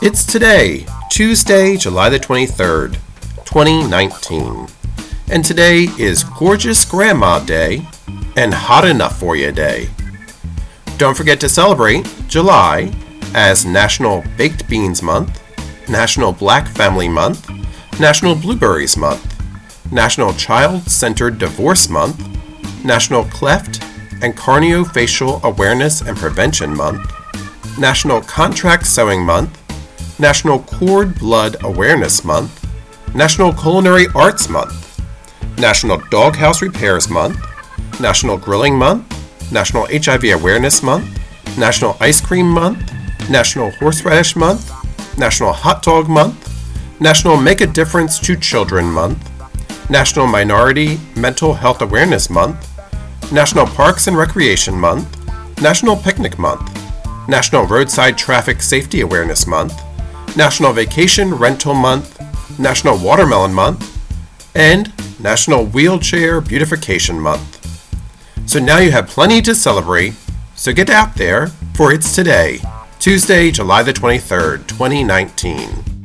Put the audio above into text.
It's today, Tuesday, July the 23rd, 2019. And today is Gorgeous Grandma Day and Hot Enough for You Day. Don't forget to celebrate July as National Baked Beans Month, National Black Family Month, National Blueberries Month, National Child Centered Divorce Month, National Cleft and Craniofacial Awareness and Prevention Month, National Contract Sewing Month, National Cord Blood Awareness Month, National Culinary Arts Month, National Doghouse Repairs Month, National Grilling Month, National HIV Awareness Month, National Ice Cream Month, National Horseradish Month, National Hot Dog Month, National Make a Difference to Children Month, National Minority Mental Health Awareness Month, National Parks and Recreation Month, National Picnic Month, National Roadside Traffic Safety Awareness Month, National Vacation Rental Month, National Watermelon Month, and National Wheelchair Beautification Month. So now you have plenty to celebrate, so get out there, for it's today, Tuesday, July the 23rd, 2019.